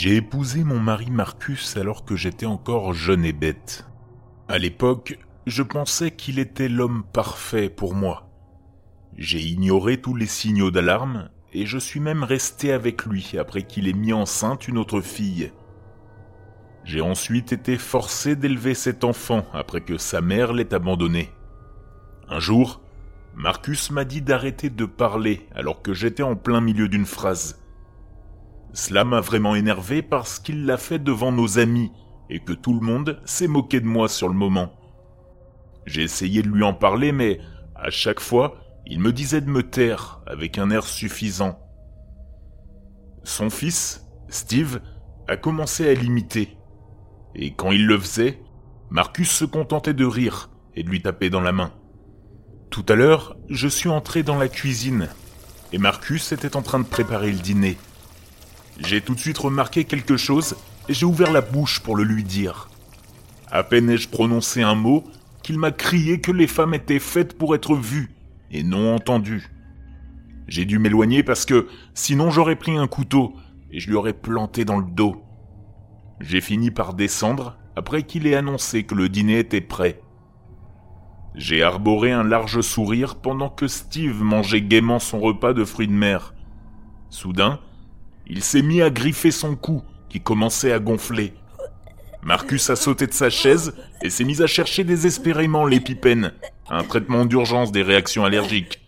J'ai épousé mon mari Marcus alors que j'étais encore jeune et bête. À l'époque, je pensais qu'il était l'homme parfait pour moi. J'ai ignoré tous les signaux d'alarme et je suis même resté avec lui après qu'il ait mis enceinte une autre fille. J'ai ensuite été forcé d'élever cet enfant après que sa mère l'ait abandonné. Un jour, Marcus m'a dit d'arrêter de parler alors que j'étais en plein milieu d'une phrase. Cela m'a vraiment énervé parce qu'il l'a fait devant nos amis et que tout le monde s'est moqué de moi sur le moment. J'ai essayé de lui en parler, mais à chaque fois, il me disait de me taire avec un air suffisant. Son fils, Steve, a commencé à l'imiter. Et quand il le faisait, Marcus se contentait de rire et de lui taper dans la main. Tout à l'heure, je suis entré dans la cuisine et Marcus était en train de préparer le dîner. J'ai tout de suite remarqué quelque chose et j'ai ouvert la bouche pour le lui dire. À peine ai-je prononcé un mot qu'il m'a crié que les femmes étaient faites pour être vues et non entendues. J'ai dû m'éloigner parce que sinon j'aurais pris un couteau et je lui aurais planté dans le dos. J'ai fini par descendre après qu'il ait annoncé que le dîner était prêt. J'ai arboré un large sourire pendant que Steve mangeait gaiement son repas de fruits de mer. Soudain, il s'est mis à griffer son cou, qui commençait à gonfler. Marcus a sauté de sa chaise et s'est mis à chercher désespérément l'épipène, un traitement d'urgence des réactions allergiques.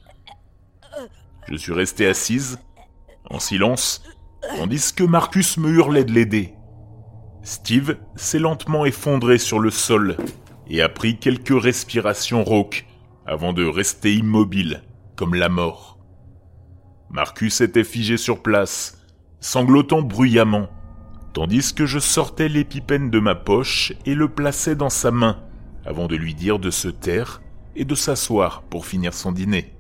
Je suis resté assise, en silence, tandis que Marcus me hurlait de l'aider. Steve s'est lentement effondré sur le sol et a pris quelques respirations rauques avant de rester immobile, comme la mort. Marcus était figé sur place, sanglotant bruyamment, tandis que je sortais l'épipène de ma poche et le plaçais dans sa main, avant de lui dire de se taire et de s'asseoir pour finir son dîner.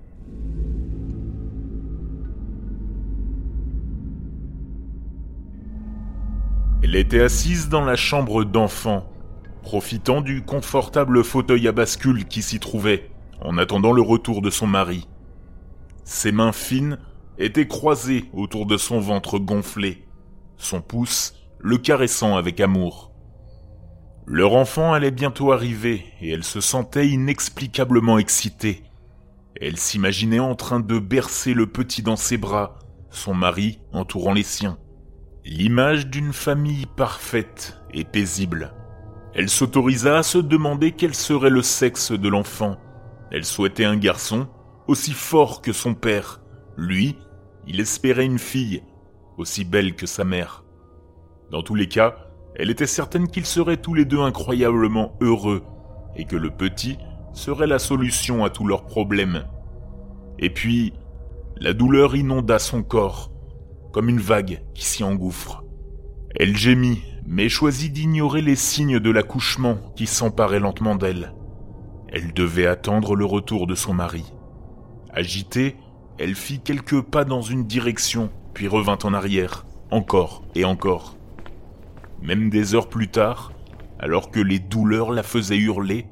Elle était assise dans la chambre d'enfant, profitant du confortable fauteuil à bascule qui s'y trouvait, en attendant le retour de son mari. Ses mains fines était croisé autour de son ventre gonflé, son pouce le caressant avec amour. Leur enfant allait bientôt arriver et elle se sentait inexplicablement excitée. Elle s'imaginait en train de bercer le petit dans ses bras, son mari entourant les siens. L'image d'une famille parfaite et paisible. Elle s'autorisa à se demander quel serait le sexe de l'enfant. Elle souhaitait un garçon aussi fort que son père. Lui, il espérait une fille, aussi belle que sa mère. Dans tous les cas, elle était certaine qu'ils seraient tous les deux incroyablement heureux, et que le petit serait la solution à tous leurs problèmes. Et puis, la douleur inonda son corps, comme une vague qui s'y engouffre. Elle gémit, mais choisit d'ignorer les signes de l'accouchement qui s'emparaient lentement d'elle. Elle devait attendre le retour de son mari. Agitée, elle fit quelques pas dans une direction, puis revint en arrière, encore et encore. Même des heures plus tard, alors que les douleurs la faisaient hurler,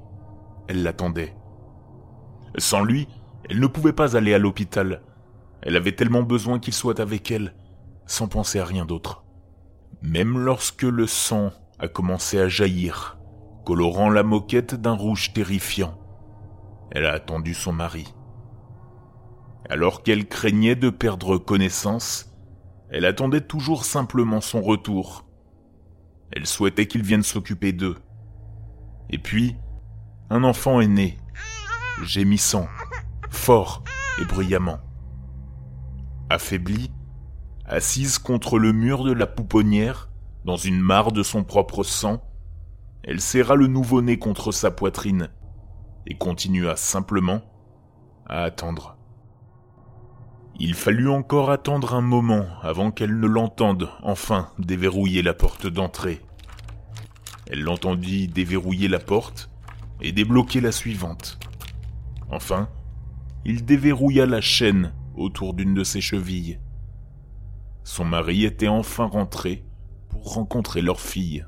elle l'attendait. Sans lui, elle ne pouvait pas aller à l'hôpital. Elle avait tellement besoin qu'il soit avec elle, sans penser à rien d'autre. Même lorsque le sang a commencé à jaillir, colorant la moquette d'un rouge terrifiant, elle a attendu son mari. Alors qu'elle craignait de perdre connaissance, elle attendait toujours simplement son retour. Elle souhaitait qu'il vienne s'occuper d'eux. Et puis, un enfant est né, gémissant, fort et bruyamment. Affaiblie, assise contre le mur de la pouponnière, dans une mare de son propre sang, elle serra le nouveau-né contre sa poitrine et continua simplement à attendre. Il fallut encore attendre un moment avant qu'elle ne l'entende enfin déverrouiller la porte d'entrée. Elle l'entendit déverrouiller la porte et débloquer la suivante. Enfin, il déverrouilla la chaîne autour d'une de ses chevilles. Son mari était enfin rentré pour rencontrer leur fille.